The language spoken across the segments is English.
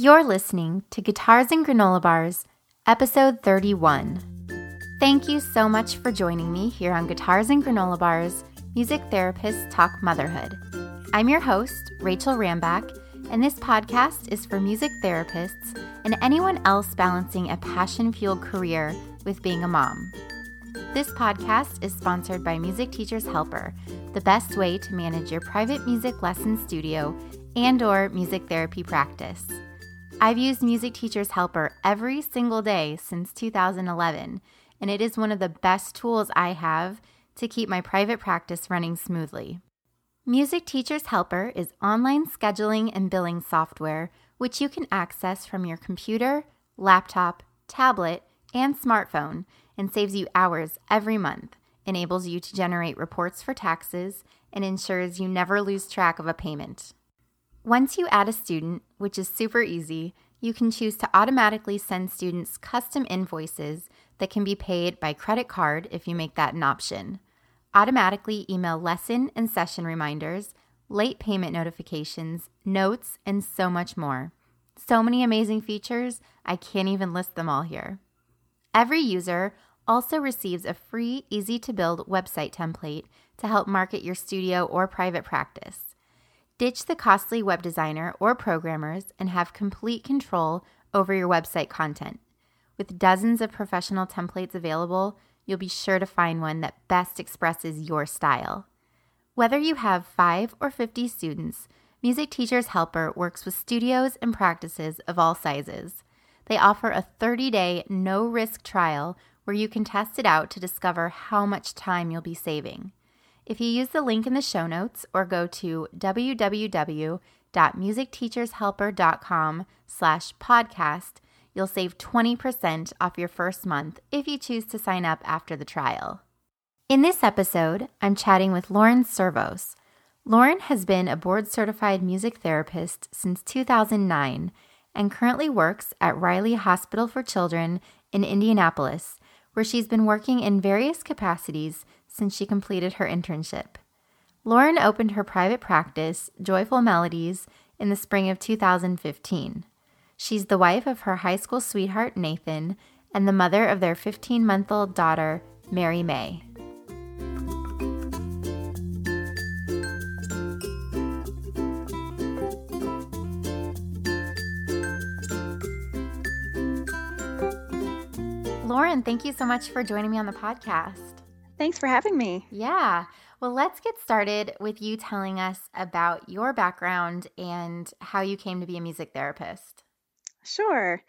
You're listening to Guitars and Granola Bars, episode 31. Thank you so much for joining me here on Guitars and Granola Bars, Music Therapists Talk Motherhood. I'm your host, Rachel Rambach, and this podcast is for music therapists and anyone else balancing a passion fueled career with being a mom. This podcast is sponsored by Music Teachers Helper, the best way to manage your private music lesson studio and or music therapy practice. I've used Music Teachers Helper every single day since 2011, and it is one of the best tools I have to keep my private practice running smoothly. Music Teachers Helper is online scheduling and billing software which you can access from your computer, laptop, tablet, and smartphone and saves you hours every month, enables you to generate reports for taxes, and ensures you never lose track of a payment. Once you add a student, which is super easy, you can choose to automatically send students custom invoices that can be paid by credit card if you make that an option. Automatically email lesson and session reminders, late payment notifications, notes, and so much more. So many amazing features, I can't even list them all here. Every user also receives a free, easy to build website template to help market your studio or private practice. Ditch the costly web designer or programmers and have complete control over your website content. With dozens of professional templates available, you'll be sure to find one that best expresses your style. Whether you have 5 or 50 students, Music Teachers Helper works with studios and practices of all sizes. They offer a 30 day, no risk trial where you can test it out to discover how much time you'll be saving. If you use the link in the show notes or go to www.musicteachershelper.com slash podcast, you'll save 20% off your first month if you choose to sign up after the trial. In this episode, I'm chatting with Lauren Servos. Lauren has been a board certified music therapist since 2009 and currently works at Riley Hospital for Children in Indianapolis, where she's been working in various capacities since she completed her internship. Lauren opened her private practice, Joyful Melodies, in the spring of 2015. She's the wife of her high school sweetheart, Nathan, and the mother of their 15 month old daughter, Mary May. Lauren, thank you so much for joining me on the podcast. Thanks for having me. Yeah. Well, let's get started with you telling us about your background and how you came to be a music therapist. Sure.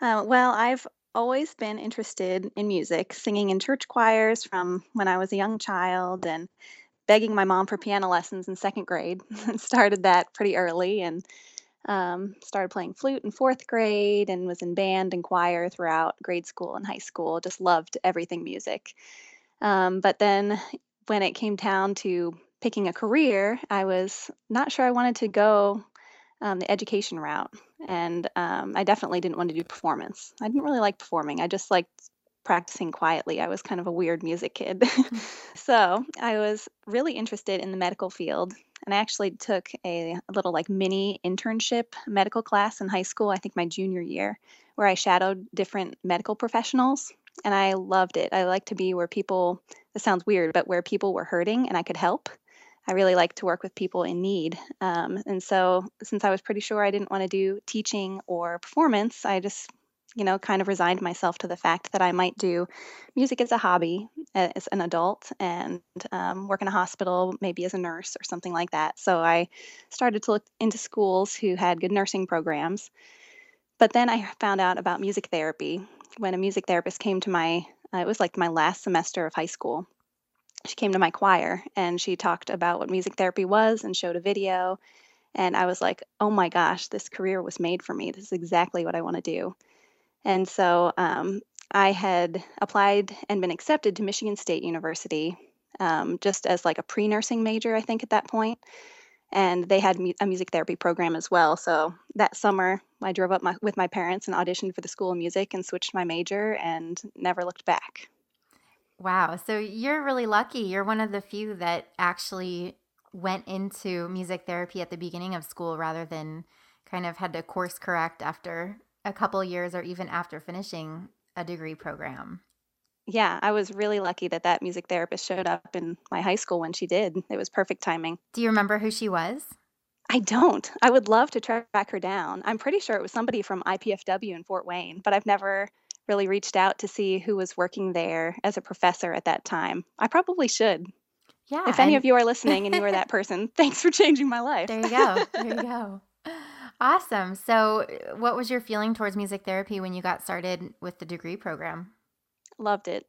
Uh, well, I've always been interested in music, singing in church choirs from when I was a young child and begging my mom for piano lessons in second grade. Started that pretty early and um, started playing flute in fourth grade and was in band and choir throughout grade school and high school. Just loved everything music. Um, but then when it came down to picking a career, I was not sure I wanted to go um, the education route. And um, I definitely didn't want to do performance. I didn't really like performing. I just liked practicing quietly. I was kind of a weird music kid. so I was really interested in the medical field and I actually took a, a little like mini internship medical class in high school, I think my junior year, where I shadowed different medical professionals. And I loved it. I like to be where people, this sounds weird, but where people were hurting and I could help. I really like to work with people in need. Um, and so, since I was pretty sure I didn't want to do teaching or performance, I just you know, kind of resigned myself to the fact that I might do music as a hobby as an adult and um, work in a hospital, maybe as a nurse or something like that. So I started to look into schools who had good nursing programs. But then I found out about music therapy when a music therapist came to my, uh, it was like my last semester of high school. She came to my choir and she talked about what music therapy was and showed a video. And I was like, oh my gosh, this career was made for me. This is exactly what I want to do. And so um, I had applied and been accepted to Michigan State University um, just as like a pre nursing major, I think, at that point. And they had mu- a music therapy program as well. So that summer, I drove up my, with my parents and auditioned for the School of Music and switched my major and never looked back. Wow. So you're really lucky. You're one of the few that actually went into music therapy at the beginning of school rather than kind of had to course correct after a couple years or even after finishing a degree program. Yeah, I was really lucky that that music therapist showed up in my high school when she did. It was perfect timing. Do you remember who she was? I don't. I would love to track her down. I'm pretty sure it was somebody from IPFW in Fort Wayne, but I've never really reached out to see who was working there as a professor at that time. I probably should. Yeah. If any and of you are listening and you are that person, thanks for changing my life. there you go. There you go. Awesome. So, what was your feeling towards music therapy when you got started with the degree program? Loved it.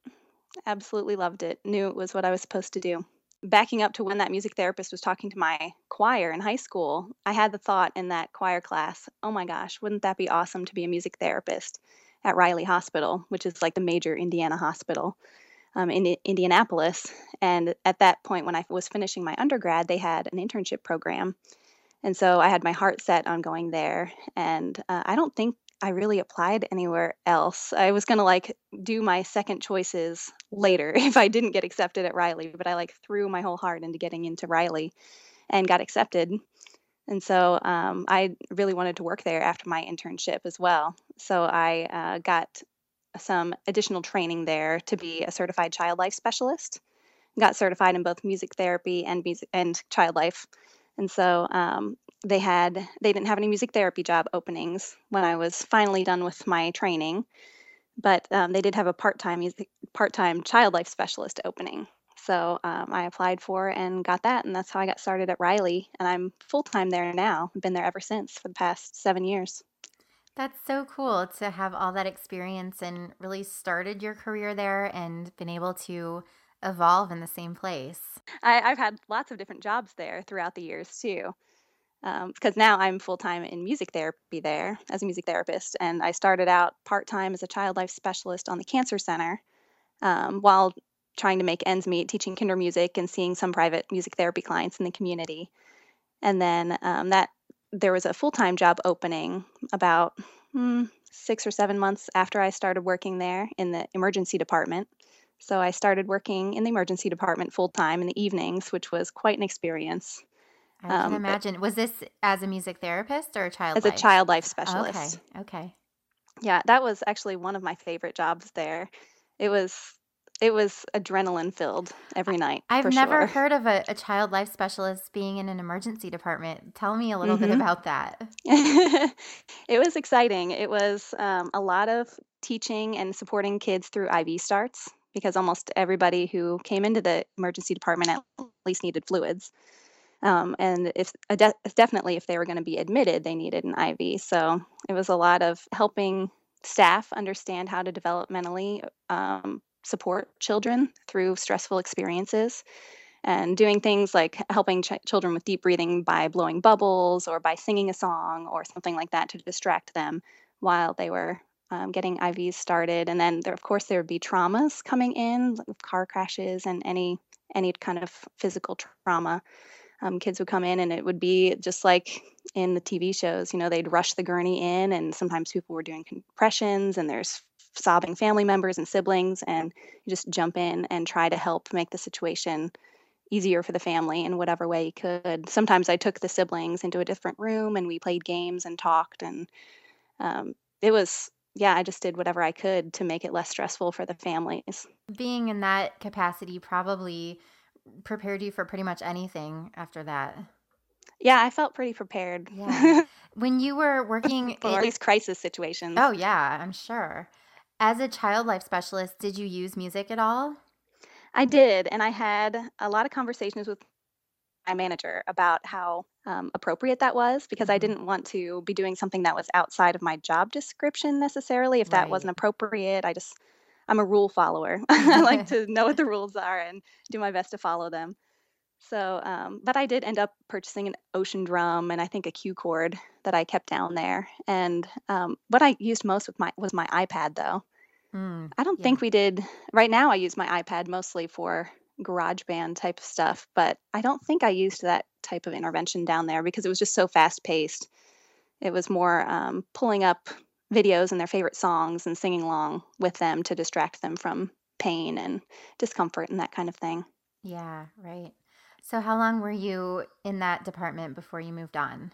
Absolutely loved it. Knew it was what I was supposed to do. Backing up to when that music therapist was talking to my choir in high school, I had the thought in that choir class, oh my gosh, wouldn't that be awesome to be a music therapist at Riley Hospital, which is like the major Indiana hospital um, in Indianapolis. And at that point, when I was finishing my undergrad, they had an internship program. And so I had my heart set on going there. And uh, I don't think I really applied anywhere else. I was going to like do my second choices later if I didn't get accepted at Riley, but I like threw my whole heart into getting into Riley and got accepted. And so um, I really wanted to work there after my internship as well. So I uh, got some additional training there to be a certified child life specialist. Got certified in both music therapy and music and child life. And so um, they had they didn't have any music therapy job openings when I was finally done with my training, but um, they did have a part-time music part-time child life specialist opening. So um, I applied for and got that, and that's how I got started at Riley. And I'm full time there now. I've been there ever since for the past seven years. That's so cool to have all that experience and really started your career there and been able to evolve in the same place. I, I've had lots of different jobs there throughout the years too. Because now I'm full time in music therapy there as a music therapist, and I started out part time as a child life specialist on the cancer center um, while trying to make ends meet, teaching Kindermusik and seeing some private music therapy clients in the community. And then um, that there was a full time job opening about hmm, six or seven months after I started working there in the emergency department. So I started working in the emergency department full time in the evenings, which was quite an experience I can um, imagine. Was this as a music therapist or a child as a child life specialist. Okay. Okay. Yeah, that was actually one of my favorite jobs there. It was it was adrenaline filled every night I've never sure. heard of a, a child life specialist being in an emergency department. Tell me a little bit hmm about that. it was exciting. It was um, a lot of teaching and supporting kids through IV starts because almost everybody who came into the emergency department at least needed fluids. Um, and if de- definitely if they were going to be admitted, they needed an IV. So it was a lot of helping staff understand how to developmentally um, support children through stressful experiences and doing things like helping ch- children with deep breathing by blowing bubbles or by singing a song or something like that to distract them while they were um, getting IVs started. And then there, of course, there would be traumas coming in, like car crashes and any any kind of physical trauma. Um, kids would come in and it would be just like in the TV shows, you know, they'd rush the gurney in, and sometimes people were doing compressions, and there's sobbing family members and siblings, and you just jump in and try to help make the situation easier for the family in whatever way you could. Sometimes I took the siblings into a different room and we played games and talked, and um, it was, yeah, I just did whatever I could to make it less stressful for the families. Being in that capacity probably prepared you for pretty much anything after that. Yeah, I felt pretty prepared Yeah. When you were working for at in, least crisis situations. oh, yeah, I'm sure. As a child life specialist, did you use music at all? I did, and I had a lot of conversations with my manager about how um, appropriate that was because I hmm didn't want to be doing something that was outside of my job description necessarily. If that Right. wasn't appropriate, I just I'm a rule follower. I like to know what the rules are and do my best to follow them. So, um, but I did end up purchasing an ocean drum and I think a Q-Chord that I kept down there. And um, what I used most with my was my iPad though. Mm, I don't yeah. think we did. Right now, I use my iPad mostly for GarageBand type of stuff, but I don't think I used that type of intervention down there because it was just so fast paced. It was more um, pulling up videos and their favorite songs and singing along with them to distract them from pain and discomfort and that kind of thing. Yeah, right. So how long were you in that department before you moved on?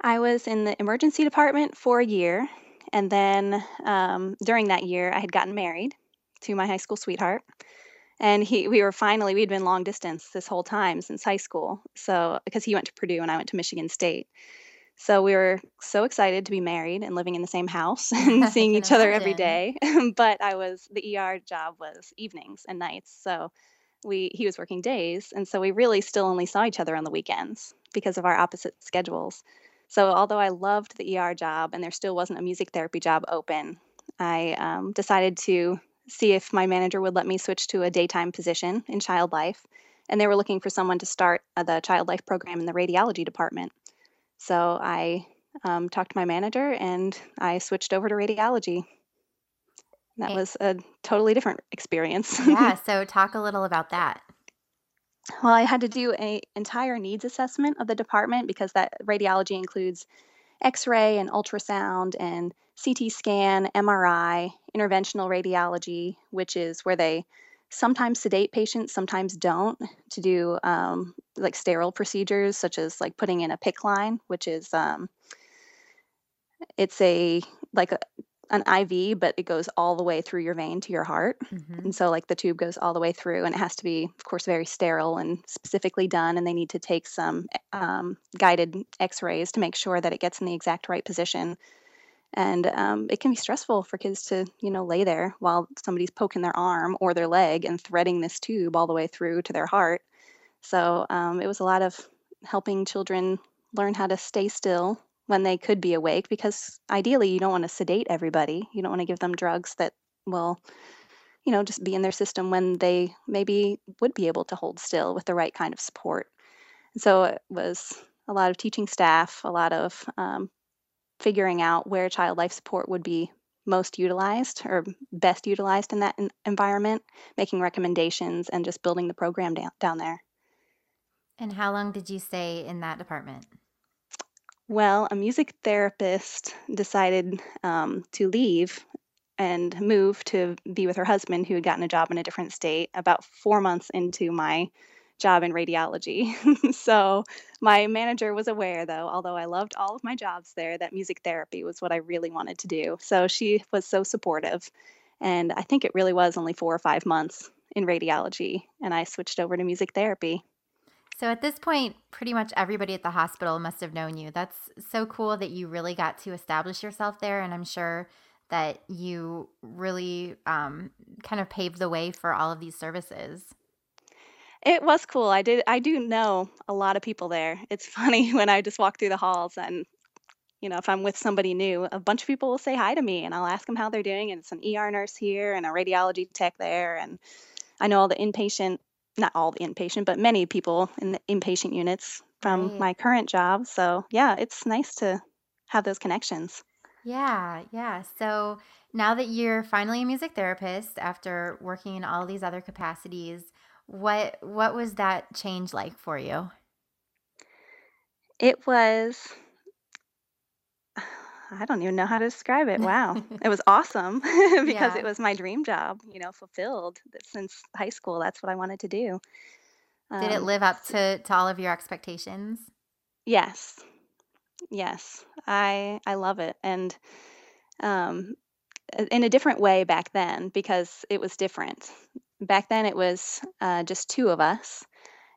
I was in the emergency department for a year. And then um, during that year, I had gotten married to my high school sweetheart. And he, we were finally, we'd been long distance this whole time since high school. So, because he went to Purdue and I went to Michigan State. So we were so excited to be married and living in the same house and seeing each other every day. but I was, the ER job was evenings and nights. So we, he was working days. And so we really still only saw each other on the weekends because of our opposite schedules. So, although I loved the ER job and there still wasn't a music therapy job open, I um, decided to see if my manager would let me switch to a daytime position in child life. And they were looking for someone to start uh, the child life program in the radiology department. So I um, talked to my manager and I switched over to radiology. That was a totally different experience. yeah. So, talk a little about that. Well, I had to do an entire needs assessment of the department because that radiology includes X-ray and ultrasound and CT scan, MRI, interventional radiology, which is where they sometimes sedate patients, sometimes don't, to do um, like sterile procedures such as like putting in a PICC line, which is um, it's a like a an IV, but it goes all the way through your vein to your heart. Mm-hmm. And so, like, the tube goes all the way through, and it has to be, of course, very sterile and specifically done. And they need to take some um, guided x rays to make sure that it gets in the exact right position. And um, it can be stressful for kids to, you know, lay there while somebody's poking their arm or their leg and threading this tube all the way through to their heart. So, um, it was a lot of helping children learn how to stay still when they could be awake because ideally you don't want to sedate everybody. You don't want to give them drugs that will, you know, just be in their system when they maybe would be able to hold still with the right kind of support. And so it was a lot of teaching staff, a lot of um, figuring out where child life support would be most utilized or best utilized in that environment, making recommendations, and just building the program down, down there. And how long did you stay in that department? Well, a music therapist decided um, to leave and move to be with her husband, who had gotten a job in a different state, about four months into my job in radiology. so my manager was aware, though, although I loved all of my jobs there, that music therapy was what I really wanted to do. So she was so supportive. And I think it really was only four or five months in radiology, and I switched over to music therapy. So at this point, pretty much everybody at the hospital must have known you. That's so cool that you really got to establish yourself there. And I'm sure that you really um, kind of paved the way for all of these services. It was cool. I did. I do know a lot of people there. It's funny when I just walk through the halls and, you know, if I'm with somebody new, a bunch of people will say hi to me and I'll ask them how they're doing. And it's an ER nurse here and a radiology tech there. And I know all the inpatient not all the inpatient, but many people in the inpatient units from right. my current job. So, yeah, it's nice to have those connections. Yeah, yeah. So, now that you're finally a music therapist after working in all these other capacities, what what was that change like for you? It was I don't even know how to describe it. Wow. it was awesome because yeah. it was my dream job, you know, fulfilled since high school. That's what I wanted to do. Did it um, live up to, to all of your expectations? Yes. Yes. I I love it. And um in a different way back then because it was different. Back then it was uh, just two of us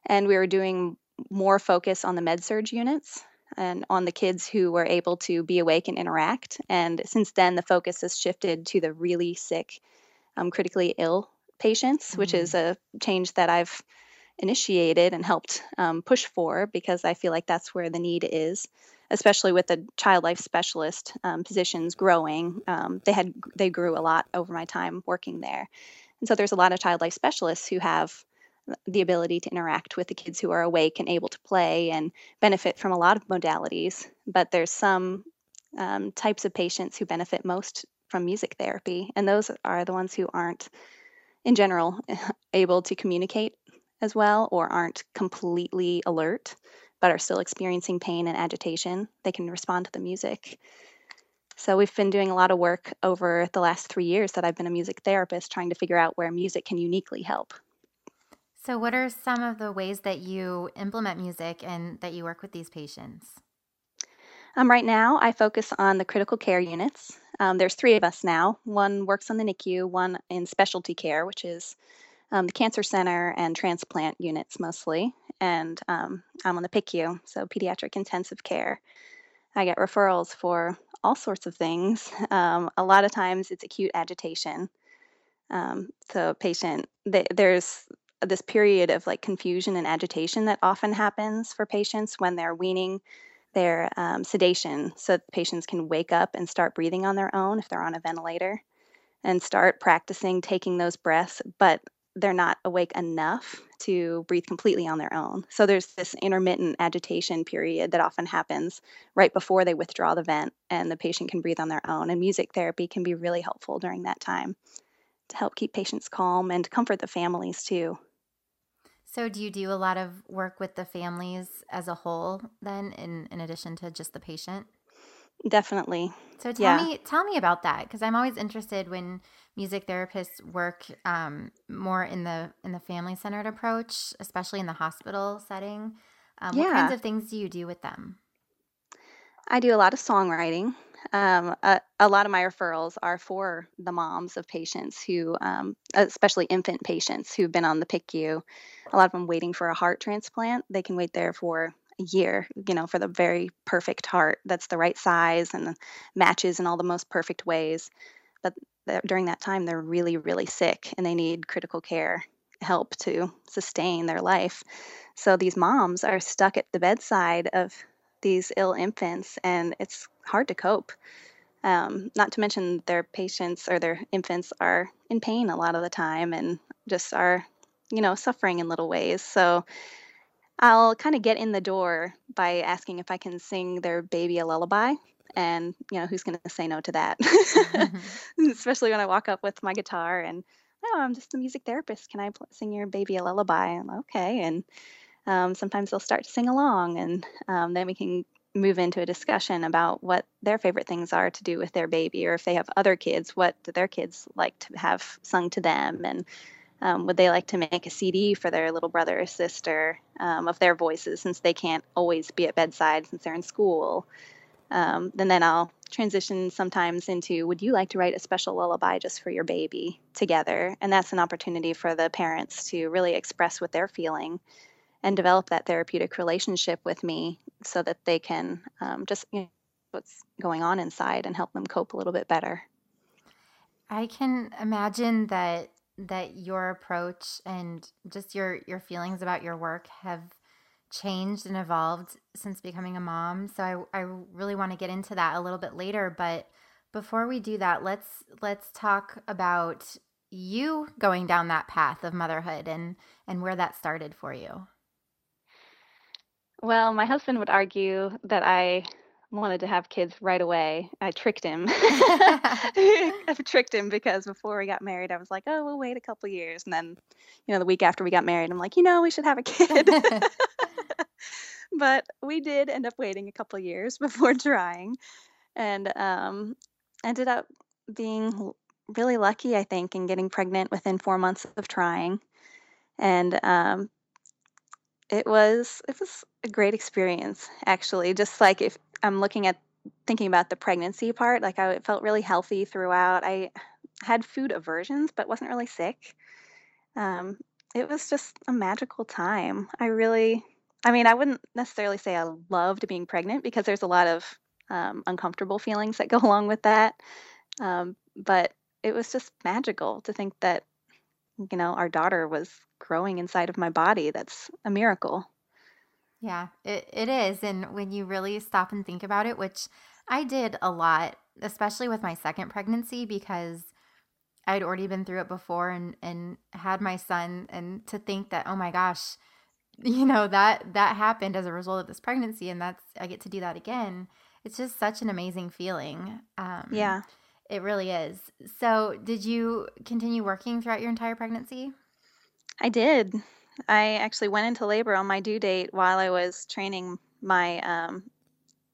and we were doing more focus on the med surg units and on the kids who were able to be awake and interact. And since then, the focus has shifted to the really sick, um, critically ill patients, mm-hmm. which is mm. a change that I've initiated and helped um, push for because I feel like that's where the need is, especially with the child life specialist um, positions growing. Um, they had they grew a lot over my time working there, and so there's a lot of child life specialists who have the ability to interact with the kids who are awake and able to play and benefit from a lot of modalities. But there's some um, types of patients who benefit most from music therapy, and those are the ones who aren't, in general, able to communicate as well or aren't completely alert but are still experiencing pain and agitation. They can respond to the music. So, we've been doing a lot of work over the last three years that I've been a music therapist trying to figure out where music can uniquely help. So, what are some of the ways that you implement music and that you work with these patients? Um, right now, I focus on the critical care units. Um, there's three of us now. One works on the NICU, one in specialty care, which is um, the cancer center and transplant units mostly. And um, I'm on the PICU, so pediatric intensive care. I get referrals for all sorts of things. Um, a lot of times it's acute agitation. Um, so, patient, th- there's this period of like confusion and agitation that often happens for patients when they're weaning their um, sedation so patients can wake up and start breathing on their own if they're on a ventilator and start practicing taking those breaths, but they're not awake enough to breathe completely on their own. So there's this intermittent agitation period that often happens right before they withdraw the vent and the patient can breathe on their own. And music therapy can be really helpful during that time to help keep patients calm and comfort the families too. So, do you do a lot of work with the families as a whole then, in, in addition to just the patient? Definitely. So tell yeah. me tell me about that because I'm always interested when music therapists work um, more in the in the family centered approach, especially in the hospital setting. Um, yeah. What kinds of things do you do with them? I do a lot of songwriting. Um, a, a, lot of my referrals are for the moms of patients who, um, especially infant patients who've been on the PICU. A lot of them waiting for a heart transplant. They can wait there for a year, you know, for the very perfect heart that's the right size and matches in all the most perfect ways. But during that time, they're really, really sick and they need critical care help to sustain their life. So these moms are stuck at the bedside of these ill infants, and it's hard to cope. Um, not to mention their patients or their infants are in pain a lot of the time and just are, you know, suffering in little ways. So I'll kind of get in the door by asking if I can sing their baby a lullaby. And, you know, who's going to say no to that? Mm-hmm. Especially when I walk up with my guitar and, oh, I'm just a music therapist. Can I sing your baby a lullaby? I'm okay. And um, sometimes they'll start to sing along, and um, then we can move into a discussion about what their favorite things are to do with their baby, or if they have other kids, what do their kids like to have sung to them, and um, would they like to make a CD for their little brother or sister um, of their voices since they can't always be at bedside since they're in school? Um, and then I'll transition sometimes into would you like to write a special lullaby just for your baby together? And that's an opportunity for the parents to really express what they're feeling and develop that therapeutic relationship with me so that they can um, just you know, what's going on inside and help them cope a little bit better. I can imagine that that your approach and just your your feelings about your work have changed and evolved since becoming a mom. So I I really want to get into that a little bit later, but before we do that, let's let's talk about you going down that path of motherhood and and where that started for you. Well, my husband would argue that I wanted to have kids right away. I tricked him. I tricked him because before we got married, I was like, "Oh, we'll wait a couple years," and then, you know, the week after we got married, I'm like, "You know, we should have a kid." but we did end up waiting a couple years before trying, and um, ended up being really lucky, I think, in getting pregnant within four months of trying, and um, it was it was a great experience actually. Just like if I'm looking at thinking about the pregnancy part, like I felt really healthy throughout. I had food aversions, but wasn't really sick. Um, it was just a magical time. I really, I mean, I wouldn't necessarily say I loved being pregnant because there's a lot of um, uncomfortable feelings that go along with that. Um, but it was just magical to think that, you know, our daughter was growing inside of my body. That's a miracle. Yeah, it, it is. And when you really stop and think about it, which I did a lot, especially with my second pregnancy, because I'd already been through it before and, and had my son. And to think that, oh my gosh, you know, that that happened as a result of this pregnancy and that's I get to do that again. It's just such an amazing feeling. Um, yeah. It really is. So, did you continue working throughout your entire pregnancy? I did. I actually went into labor on my due date while I was training my um,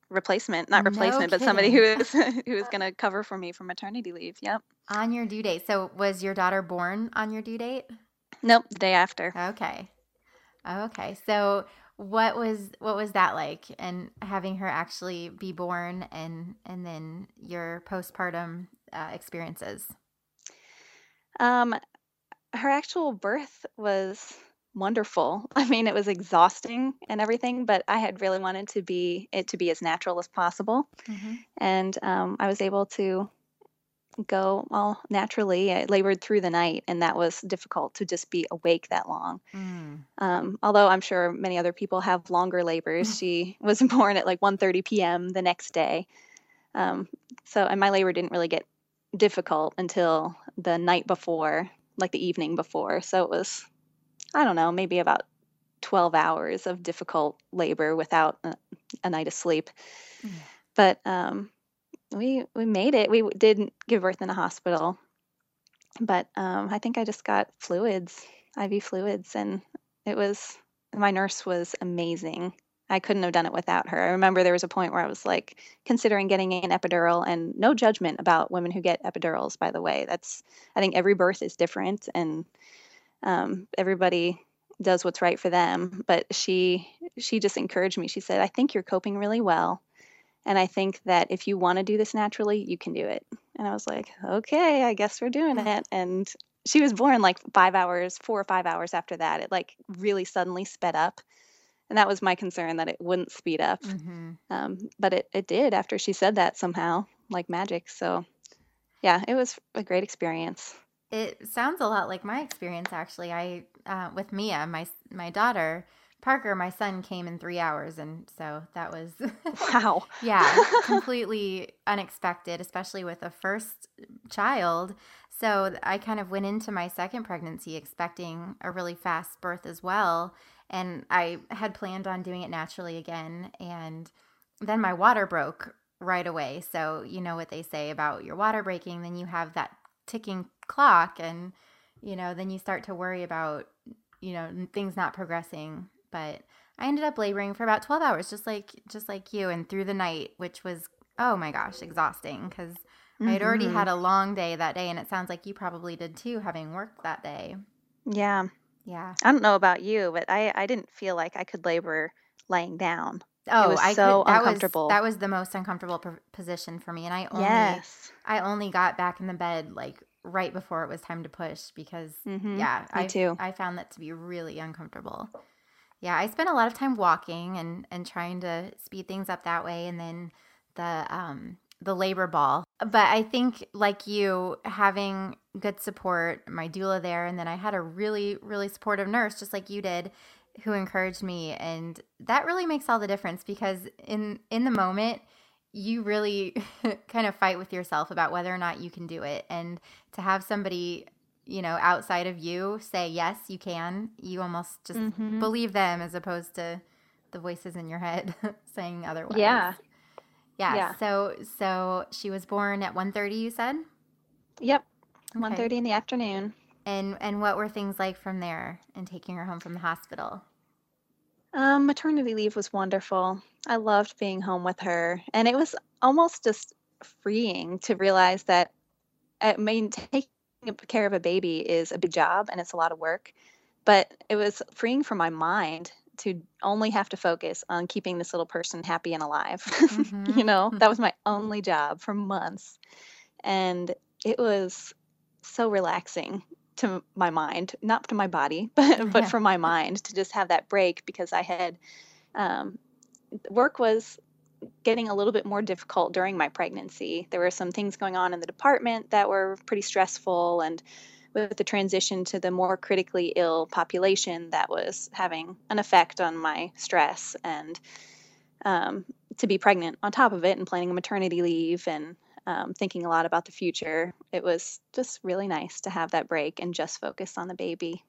replacement, not replacement, but somebody who was who was going to cover for me for maternity leave. Yep. On your due date. So was your daughter born on your due date? Nope, the day after. Okay. Okay. So what was what was that like and having her actually be born and and then your postpartum uh, experiences Um, her actual birth was wonderful. I mean, it was exhausting and everything, but I had really wanted to be it to be as natural as possible, mm-hmm. and um, I was able to go all naturally. I labored through the night, and that was difficult to just be awake that long. mm. Um, although I'm sure many other people have longer labors. She was born at like 1:30 p.m. the next day, um, so and my labor didn't really get difficult until the night before, like the evening before. So it was, I don't know, maybe about 12 hours of difficult labor without a, a night of sleep. Yeah. But um, we we made it. We didn't give birth in a hospital, but um, I think I just got fluids, IV fluids, and it was my nurse was amazing. I couldn't have done it without her. I remember there was a point where I was like considering getting an epidural, and no judgment about women who get epidurals. By the way, that's I think every birth is different, and um, everybody does what's right for them. But she she just encouraged me. She said, "I think you're coping really well." And I think that if you want to do this naturally, you can do it. And I was like, okay, I guess we're doing it. And she was born like five hours, four or five hours after that. It like really suddenly sped up. And that was my concern that it wouldn't speed up. Mm-hmm. Um, but it, it did after she said that somehow, like magic. So yeah, it was a great experience. It sounds a lot like my experience actually. I uh, with Mia, my my daughter Parker, my son came in three hours, and so that was Wow. yeah, completely unexpected, especially with a first child. So I kind of went into my second pregnancy expecting a really fast birth as well, and I had planned on doing it naturally again, and then my water broke right away. So you know what they say about your water breaking, then you have that ticking clock, and you know then you start to worry about you know things not progressing but I ended up laboring for about 12 hours just like just like you and through the night which was oh my gosh exhausting cuz I had already had a long day that day and it sounds like you probably did too having worked that day. Yeah. Yeah. I don't know about you, but I, I didn't feel like I could labor laying down. Oh, was I so could, that uncomfortable. Was, that was the most uncomfortable p- position for me and I only Yes. I only got back in the bed like right before it was time to push because Mhm. yeah, Me I too. I found that to be really uncomfortable. Yeah, I spent a lot of time walking and and trying to speed things up that way and then the um the labor ball. But I think like you having good support, my doula there and then I had a really really supportive nurse just like you did who encouraged me and that really makes all the difference because in in the moment you really kind of fight with yourself about whether or not you can do it and to have somebody you know outside of you say yes you can you almost just Mhm. believe them as opposed to the voices in your head saying otherwise Yeah. yeah Yeah. so so she was born at 1.30 you said Yep. Okay. 1.30 in the afternoon. and and what were things like from there and taking her home from the hospital Um, maternity leave was wonderful. I loved being home with her. And it was almost just freeing to realize that I mean, taking care of a baby is a big job and it's a lot of work. But it was freeing for my mind to only have to focus on keeping this little person happy and alive. Mhm. you know, that was my only job for months. And it was so relaxing to my mind, not to my body, but but Yeah. for my mind to just have that break because I had um, work was getting a little bit more difficult during my pregnancy. There were some things going on in the department that were pretty stressful, and with the transition to the more critically ill population, that was having an effect on my stress. And um, to be pregnant on top of it and planning a maternity leave and um, thinking a lot about the future, it was just really nice to have that break and just focus on the baby.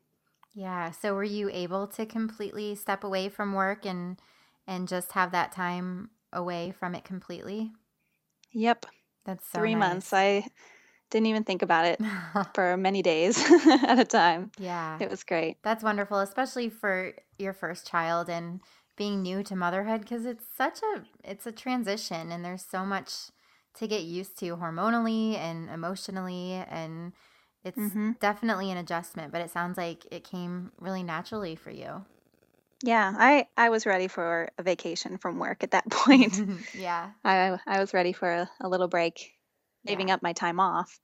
Yeah. So were you able to completely step away from work and and just have that time away from it completely? Yep, That's so three nice. months. I didn't even think about it for many days at a time. yeah. It was great. That's wonderful, especially for your first child and being new to motherhood because it's such a it's a transition and there's so much to get used to hormonally and emotionally and it's Mhm. definitely an adjustment, but it sounds like it came really naturally for you. Yeah, I I was ready for a vacation from work at that point. yeah. I I was ready for a, a little break, saving Yeah. up my time off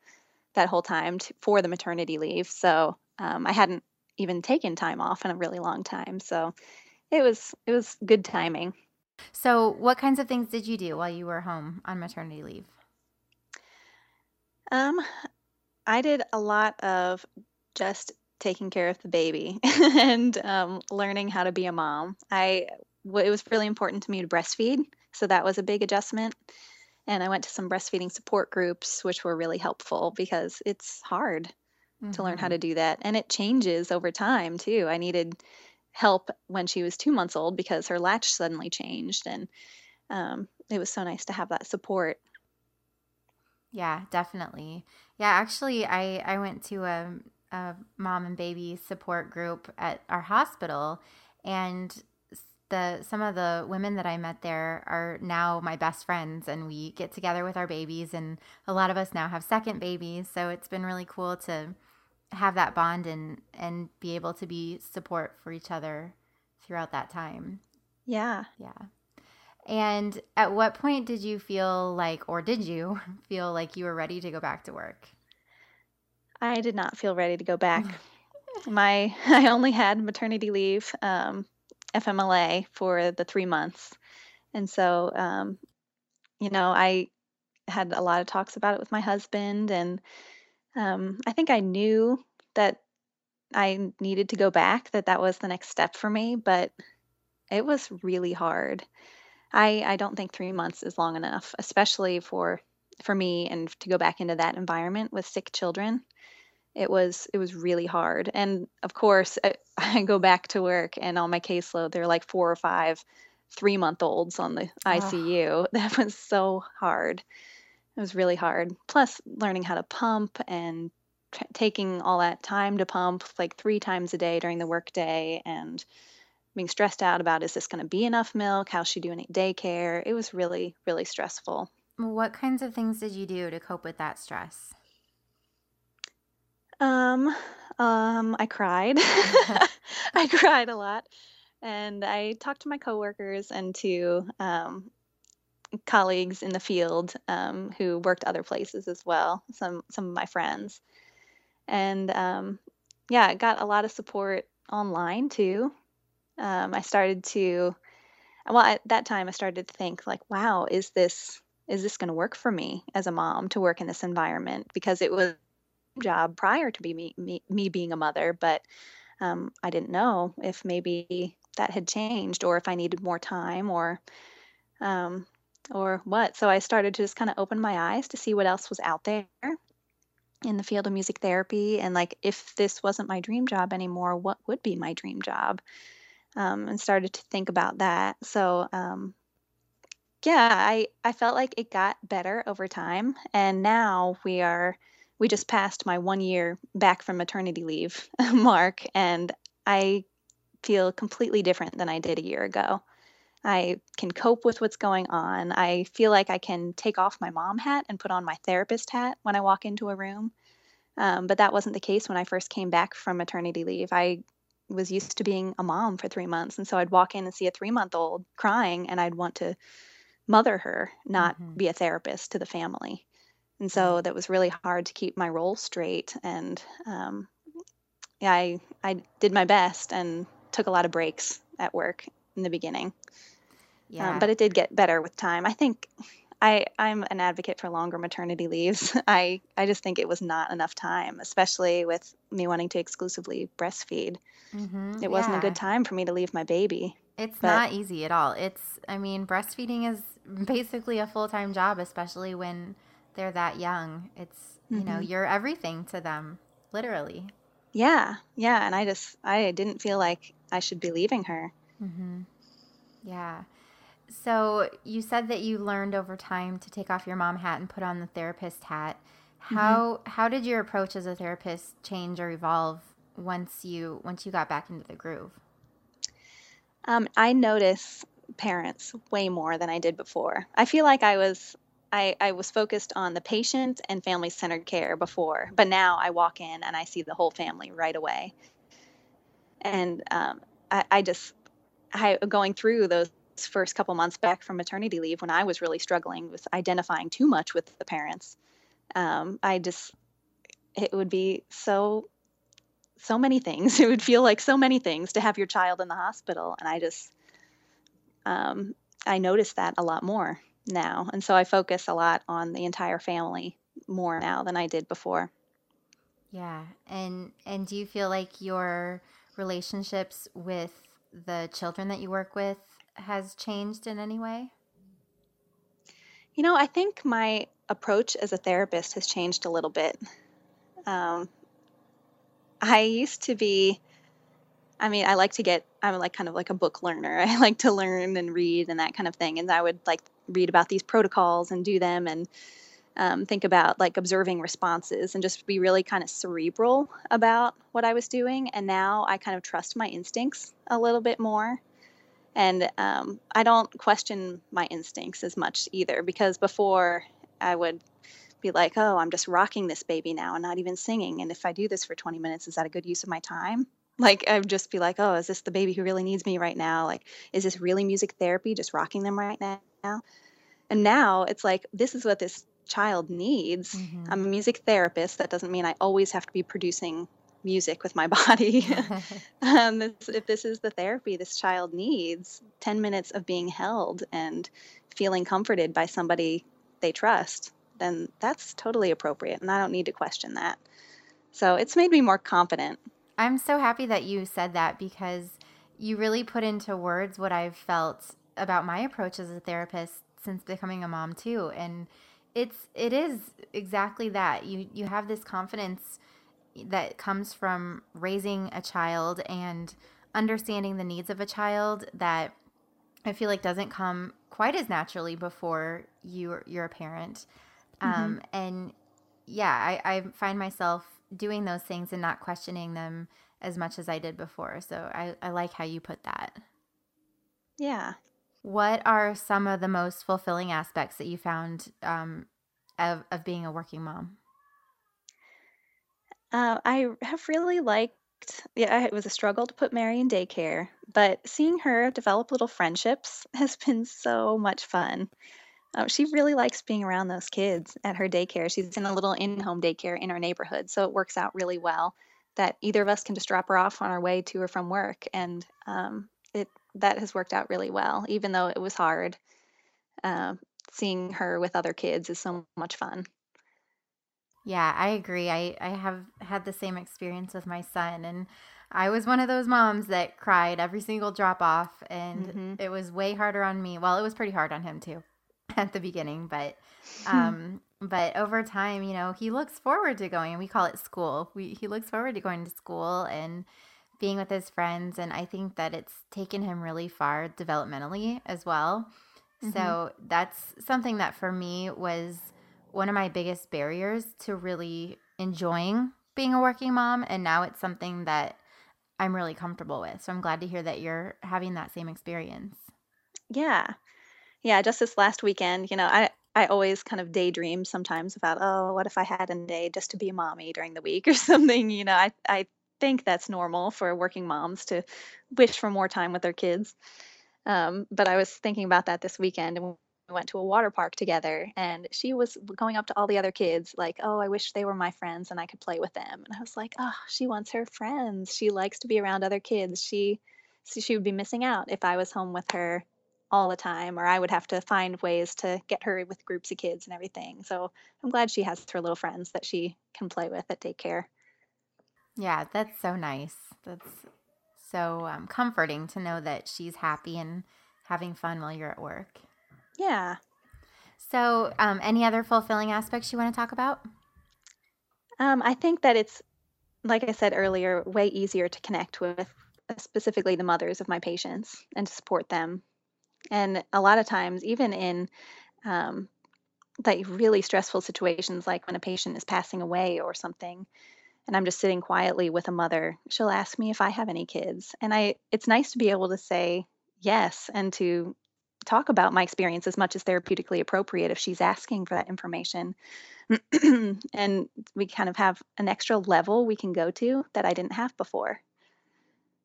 that whole time to, for the maternity leave. So um, I hadn't even taken time off in a really long time. So it was it was good timing. So, what kinds of things did you do while you were home on maternity leave? Um, I did a lot of just taking care of the baby and um, learning how to be a mom. I w- it was really important to me to breastfeed, so that was a big adjustment. And I went to some breastfeeding support groups, which were really helpful because it's hard to learn how hmm to do that, and it changes over time too. I needed help when she was two months old because her latch suddenly changed, and um, it was so nice to have that support. Yeah, definitely. Yeah, actually, I I went to a, a mom and baby support group at our hospital, and the some of the women that I met there are now my best friends, and we get together with our babies, and a lot of us now have second babies, so it's been really cool to have that bond and and be able to be support for each other throughout that time. Yeah. Yeah. And at what point did you feel like, or did you feel like you were ready to go back to work? I did not feel ready to go back. My I only had maternity leave, um, FMLA for the three months, and so um, you know I had a lot of talks about it with my husband, and um, I think I knew that I needed to go back, that that was the next step for me, but it was really hard. I I don't think three months is long enough, especially for for me and to go back into that environment with sick children. It was it was really hard. And of course, I, I go back to work and on my caseload there are like four or five three month olds on the Oh, ICU. That was so hard. It was really hard. Plus learning how to pump and t- taking all that time to pump like three times a day during the workday and being stressed out about is this going to be enough milk? How's she doing at daycare? It was really, really stressful. What kinds of things did you do to cope with that stress? Um, um, I cried. I cried a lot. And I talked to my coworkers and to um, colleagues in the field um, who worked other places as well, some some of my friends. And um, yeah, I got a lot of support online too. Um, I started to, well, at that time I started to think like, wow, is this is this going to work for me as a mom to work in this environment? Because it was a job prior to be me, me, me being a mother, but um, I didn't know if maybe that had changed or if I needed more time or um, or what. So I started to just kind of open my eyes to see what else was out there in the field of music therapy and like if this wasn't my dream job anymore, what would be my dream job? Um, and started to think about that. So um, yeah, I I felt like it got better over time, and now we are we just passed my one year back from maternity leave mark, and I feel completely different than I did a year ago. I can cope with what's going on. I feel like I can take off my mom hat and put on my therapist hat when I walk into a room. Um, but that wasn't the case when I first came back from maternity leave. I was used to being a mom for three months, and so I'd walk in and see a three month old crying, and I'd want to mother her, not hmm be a therapist to the family. And so that was really hard to keep my role straight. And um, yeah, I, I did my best and took a lot of breaks at work in the beginning. Um, Yeah. but it did get better with time. I think I, I'm an advocate for longer maternity leaves. I, I just think it was not enough time, especially with me wanting to exclusively breastfeed. hmm It wasn't a good time for me to leave my baby. It's But not easy at all. It's, I mean, breastfeeding is basically a full time job, especially when they're that young. It's, you know, mhm. you're everything to them, literally. yeah, yeah. And I just, I didn't feel like I should be leaving her. hmm Yeah. So you said that you learned over time to take off your mom hat and put on the therapist hat. How how did your approach as a therapist change or evolve once you once you got back into the groove? Um, I notice parents way more than I did before. I feel like I was I, I was focused on the patient and family centered care before, but now I walk in and I see the whole family right away. And um, I, I just I going through those first couple months back from maternity leave when I was really struggling with identifying too much with the parents. Um, I just it would be so so many things. It would feel like so many things to have your child in the hospital, and I just um, I notice that a lot more now, and so I focus a lot on the entire family more now than I did before. Yeah, and and do you feel like your relationships with the children that you work with has changed in any way? You know, I think my approach as a therapist has changed a little bit. Um, I used to be, I mean, I like to get, I'm like kind of like a book learner. I like to learn and read and that kind of thing. And I would like read about these protocols and do them and um, think about like observing responses and just be really kind of cerebral about what I was doing. And now I kind of trust my instincts a little bit more. And um, I don't question my instincts as much either because before I would be like, oh, I'm just rocking this baby now and not even singing. And if I do this for 20 minutes, is that a good use of my time? Like, I'd just be like, oh, is this the baby who really needs me right now? Like, is this really music therapy, just rocking them right now? And now it's like, this is what this child needs. Mm-hmm. I'm a music therapist. That doesn't mean I always have to be producing music with my body. um, this, if this is the therapy this child needs, 10 minutes of being held and feeling comforted by somebody they trust, then that's totally appropriate. And I don't need to question that. So it's made me more confident. I'm so happy that you said that because you really put into words what I've felt about my approach as a therapist since becoming a mom too. And it's it is exactly that. You you have this confidence that comes from raising a child and understanding the needs of a child that I feel like doesn't come quite as naturally before you you're a parent. Mm-hmm. Um, and yeah, I, I find myself doing those things and not questioning them as much as I did before. So I, I like how you put that. Yeah. What are some of the most fulfilling aspects that you found um, of, of being a working mom? Uh, I have really liked, yeah, it was a struggle to put Mary in daycare, but seeing her develop little friendships has been so much fun. Uh, she really likes being around those kids at her daycare. She's in a little in home daycare in our neighborhood, so it works out really well that either of us can just drop her off on our way to or from work. And um, it that has worked out really well, even though it was hard. Uh, seeing her with other kids is so much fun. Yeah, I agree. I, I have had the same experience with my son, and I was one of those moms that cried every single drop off, and mm-hmm. it was way harder on me. Well, it was pretty hard on him too at the beginning, but um, but over time, you know, he looks forward to going. We call it school. We he looks forward to going to school and being with his friends, and I think that it's taken him really far developmentally as well. Mm-hmm. So that's something that for me was one of my biggest barriers to really enjoying being a working mom. And now it's something that I'm really comfortable with. So I'm glad to hear that you're having that same experience. Yeah. Yeah. Just this last weekend, you know, I, I always kind of daydream sometimes about, oh, what if I had a day just to be mommy during the week or something? You know, I, I think that's normal for working moms to wish for more time with their kids. Um, but I was thinking about that this weekend and we went to a water park together and she was going up to all the other kids like oh i wish they were my friends and i could play with them and i was like oh she wants her friends she likes to be around other kids she she would be missing out if i was home with her all the time or i would have to find ways to get her with groups of kids and everything so i'm glad she has her little friends that she can play with at daycare yeah that's so nice that's so um, comforting to know that she's happy and having fun while you're at work yeah. So, um, any other fulfilling aspects you want to talk about? Um, I think that it's, like I said earlier, way easier to connect with specifically the mothers of my patients and to support them. And a lot of times, even in um, like really stressful situations, like when a patient is passing away or something, and I'm just sitting quietly with a mother, she'll ask me if I have any kids, and I it's nice to be able to say yes and to talk about my experience as much as therapeutically appropriate if she's asking for that information. and we kind of have an extra level we can go to that I didn't have before.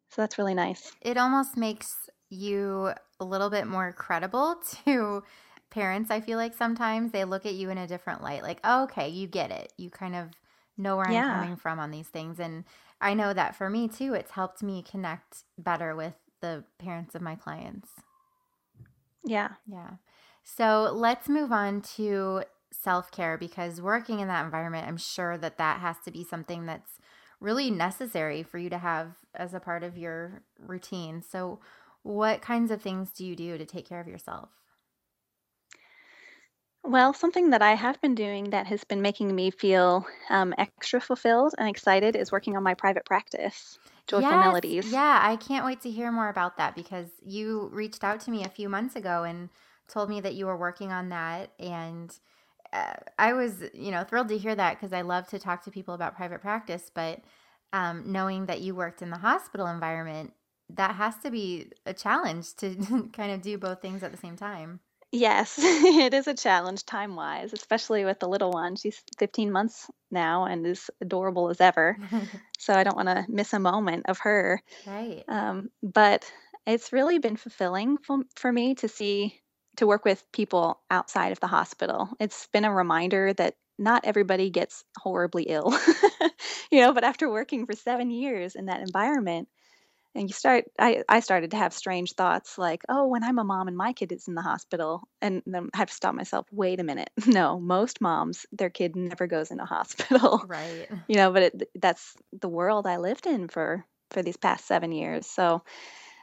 So that's really nice. It almost makes you a little bit more credible to parents. I feel like sometimes they look at you in a different light, like, oh, okay, you get it. You kind of know where Yeah. I'm coming from on these things. And I know that for me too, it's helped me connect better with the parents of my clients. Yeah. Yeah. So let's move on to self care because working in that environment, I'm sure that that has to be something that's really necessary for you to have as a part of your routine. So, what kinds of things do you do to take care of yourself? Well, something that I have been doing that has been making me feel um, extra fulfilled and excited is working on my private practice, Joyful Yes. Melodies. Yeah, I can't wait to hear more about that because you reached out to me a few months ago and told me that you were working on that. And uh, I was, you know, thrilled to hear that because I love to talk to people about private practice. But um, knowing that you worked in the hospital environment, that has to be a challenge to kind of do both things at the same time. Yes, it is a challenge time wise, especially with the little one. She's 15 months now and is adorable as ever. So I don't want to miss a moment of her. right. Um, but it's really been fulfilling for, for me to see, to work with people outside of the hospital. It's been a reminder that not everybody gets horribly ill, you know, but after working for seven years in that environment, and you start, I, I started to have strange thoughts like, oh, when I'm a mom and my kid is in the hospital, and then I have to stop myself, wait a minute. No, most moms, their kid never goes in a hospital Right. you know but it, that's the world i lived in for for these past seven years so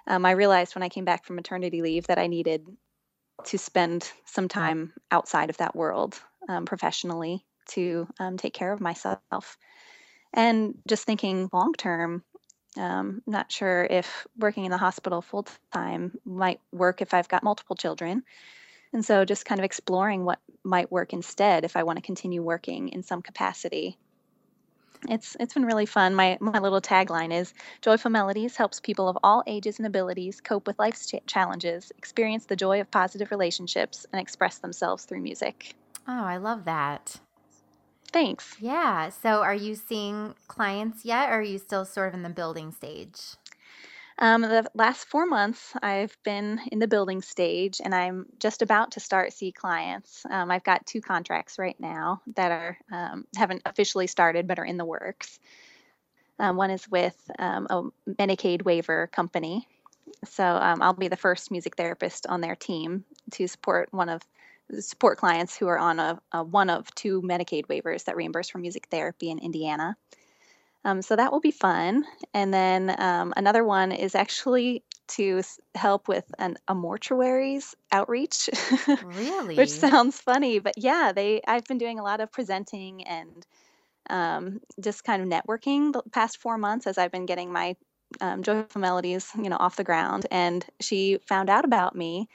um, i realized when i came back from maternity leave that i needed to spend some time outside of that world um, professionally to um, take care of myself and just thinking long term um, not sure if working in the hospital full time might work if i've got multiple children and so just kind of exploring what might work instead if i want to continue working in some capacity it's it's been really fun. My my little tagline is Joyful Melodies helps people of all ages and abilities cope with life's cha- challenges, experience the joy of positive relationships, and express themselves through music. Oh, I love that. Thanks. Yeah. So, are you seeing clients yet, or are you still sort of in the building stage? Um, the last four months, I've been in the building stage, and I'm just about to start see clients. Um, I've got two contracts right now that are um, haven't officially started, but are in the works. Um, one is with um, a Medicaid waiver company, so um, I'll be the first music therapist on their team to support one of support clients who are on a, a one of two Medicaid waivers that reimburse for music therapy in Indiana. Um, so that will be fun. And then um, another one is actually to help with an, a mortuaries outreach, Really? which sounds funny, but yeah, they I've been doing a lot of presenting and um, just kind of networking the past four months as I've been getting my um, joyful melodies, you know, off the ground. And she found out about me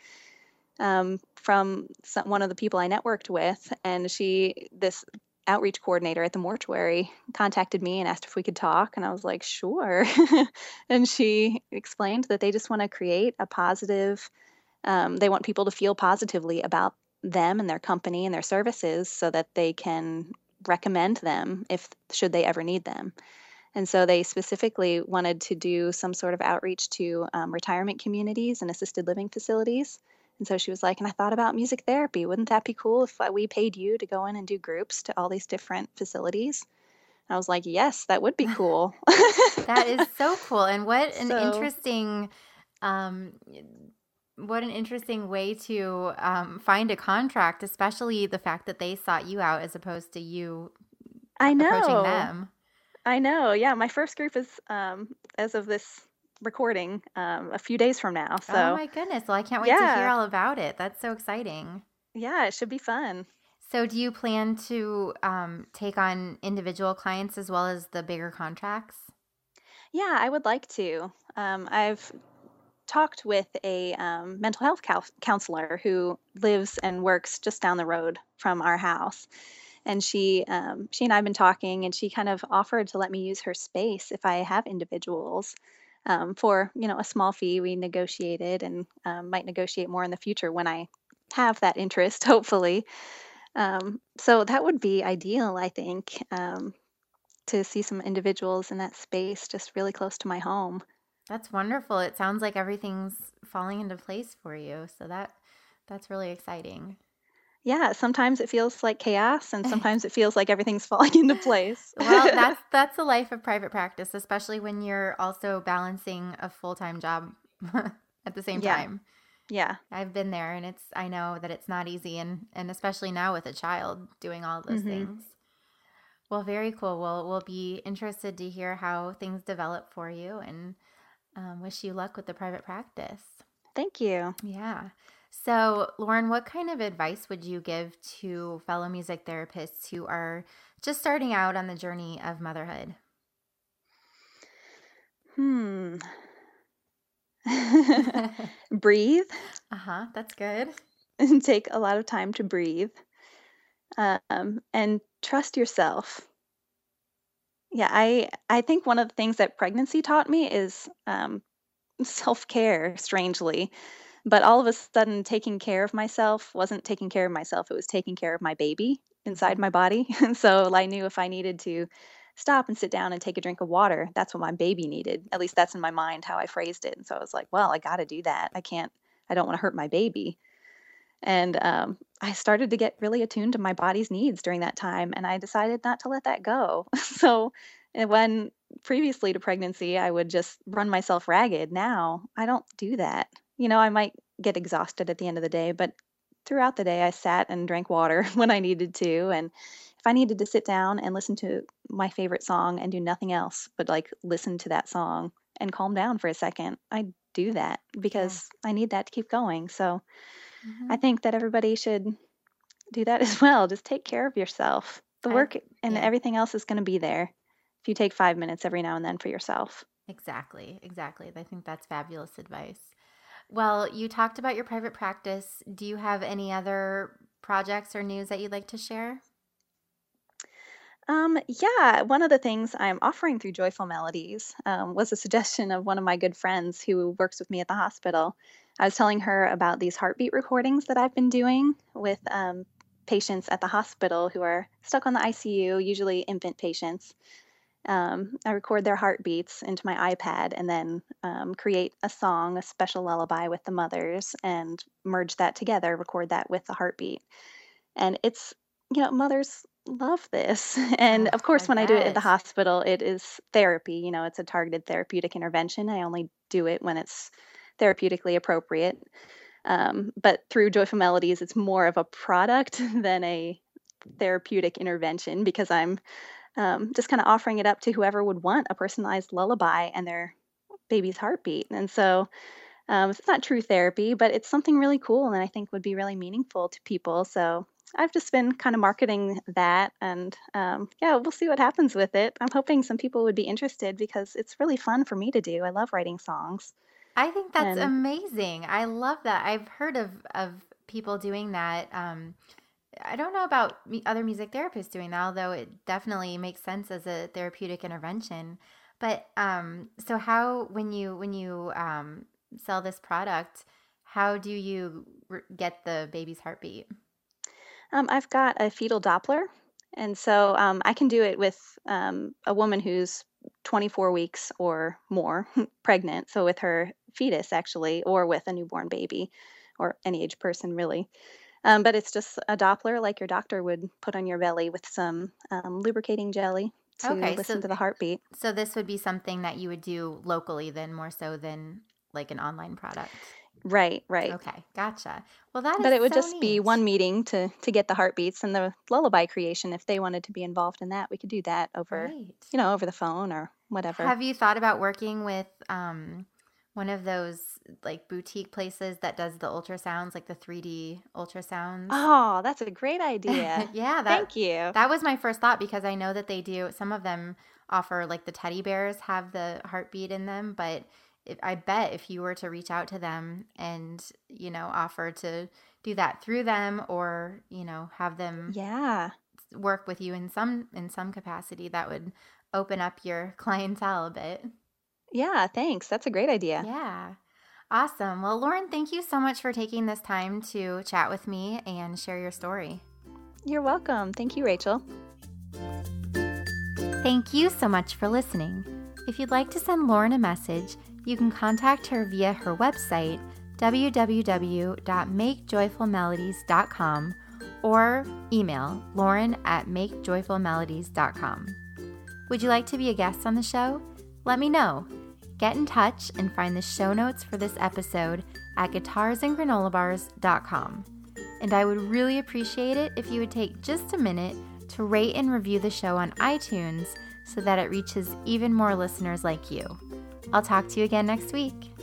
um, from some, one of the people I networked with, and she this outreach coordinator at the mortuary contacted me and asked if we could talk and i was like sure. And she explained that they just want to create a positive um, they want people to feel positively about them and their company and their services so that they can recommend them if should they ever need them. And so they specifically wanted to do some sort of outreach to um, retirement communities and assisted living facilities and so she was like, and I thought about music therapy. Wouldn't that be cool if uh, we paid you to go in and do groups to all these different facilities? I was like, yes, that would be cool. That is so cool. And what an So- interesting um what an interesting way to um, find a contract, especially the fact that they sought you out as opposed to you I know. approaching know. them. I know. Yeah, my first group is um, as of this recording um, a few days from now. So oh my goodness. Well, I can't wait to hear all about it. That's so exciting. yeah, it should be fun. So, do you plan to um, take on individual clients as well as the bigger contracts? Yeah, I would like to. Um, I've talked with a um, mental health cou- counselor who lives and works just down the road from our house. And she, um, she and I have been talking, and she kind of offered to let me use her space if I have individuals um, for, you know, a small fee. We negotiated, and um, might negotiate more in the future when I have that interest, hopefully. Um, so that would be ideal, I think, um, to see some individuals in that space just really close to my home. That's wonderful. It sounds like everything's falling into place for you. So that that's really exciting. Yeah, sometimes it feels like chaos and sometimes it feels like everything's falling into place. well, that's that's the life of private practice, especially when you're also balancing a full-time job at the same Yeah. time. yeah. I've been there and it's I know that it's not easy and and especially now with a child doing all those Mhm. things. Well, very cool. Well, we'll be interested to hear how things develop for you and um, wish you luck with the private practice. Thank you. Yeah. So, Lauren, what kind of advice would you give to fellow music therapists who are just starting out on the journey of motherhood? Hmm. breathe Uh huh. That's good. and take a lot of time to breathe um, and trust yourself. Yeah, I I think one of the things that pregnancy taught me is um, self care. Strangely, but all of a sudden, taking care of myself wasn't taking care of myself. It was taking care of my baby inside my body. And so I knew if I needed to stop and sit down and take a drink of water, that's what my baby needed. At least that's in my mind how I phrased it. And so I was like, well, I got to do that. I can't. I don't want to hurt my baby. And um, I started to get really attuned to my body's needs during that time, and I decided not to let that go. so, when previously to pregnancy, I would just run myself ragged. Now I don't do that. You know, I might get exhausted at the end of the day, but throughout the day, I sat and drank water when I needed to. And if I needed to sit down and listen to my favorite song and do nothing else but like listen to that song and calm down for a second, I do that because I need that to keep going. So, Mhm. I think that everybody should do that as well. Just take care of yourself. The I- work and yeah. everything else is going to be there if you take five minutes every now and then for yourself. Exactly, exactly. I think that's fabulous advice. Well, you talked about your private practice. Do you have any other projects or news that you'd like to share? Um, yeah, one of the things I'm offering through Joyful Melodies um, was a suggestion of one of my good friends who works with me at the hospital. I was telling her about these heartbeat recordings that I've been doing with um, patients at the hospital who are stuck on the ICU, usually infant patients. Um, I record their heartbeats into my iPad and then um, create a song, a special lullaby with the mothers, and merge that together, record that with the heartbeat. And it's, you know, mothers love this. And Oh, of course, I when I do it at the hospital, it is therapy. You know, it's a targeted therapeutic intervention. I only do it when it's therapeutically appropriate. Um, but through Joyful Melodies, it's more of a product than a therapeutic intervention because I'm um, just kind of offering it up to whoever would want a personalized lullaby and their baby's heartbeat. And so um, it's not true therapy, but it's something really cool and I think would be really meaningful to people. So I've just been kind of marketing that and um, yeah, we'll see what happens with it. I'm hoping some people would be interested because it's really fun for me to do. I love writing songs. I think that's And- amazing. I love that. I've heard of of people doing that. Um, I don't know about other music therapists doing that, although it definitely makes sense as a therapeutic intervention. But um, so how when you when you um, sell this product, how do you r- get the baby's heartbeat? Um, I've got a fetal Doppler, and so um, I can do it with um, a woman who's 24 weeks or more pregnant, so with her fetus actually, or with a newborn baby, or any age person really. Um, but it's just a Doppler like your doctor would put on your belly with some um, lubricating jelly to Okay, listen so- to the heartbeat. So this would be something that you would do locally, then more so than like an online product. Right, right. Okay, gotcha. Well, that is But it would so just be one meeting to to get the heartbeats and the lullaby creation. If they wanted to be involved in that, we could do that over, Right. you know, over the phone or whatever. Have you thought about working with um, one of those like boutique places that does the ultrasounds, like the 3D ultrasounds? Oh, that's a great idea. yeah, that Thank you. that was my first thought because I know that they do. Some of them offer like the teddy bears have the heartbeat in them, but if, I bet if you were to reach out to them and you know offer to do that through them or you know have them Yeah. work with you in some in some capacity, that would open up your clientele a bit. Yeah, thanks. That's a great idea. Yeah. Awesome. Well, Lauren, thank you so much for taking this time to chat with me and share your story. You're welcome. Thank you, Rachel. Thank you so much for listening. If you'd like to send Lauren a message, you can contact her via her website, www.makejoyfulmelodies.com, or email lauren at makejoyfulmelodies.com. Would you like to be a guest on the show? Let me know. Get in touch and find the show notes for this episode at guitarsandgranolabars.com. And I would really appreciate it if you would take just a minute to rate and review the show on iTunes so that it reaches even more listeners like you. I'll talk to you again next week.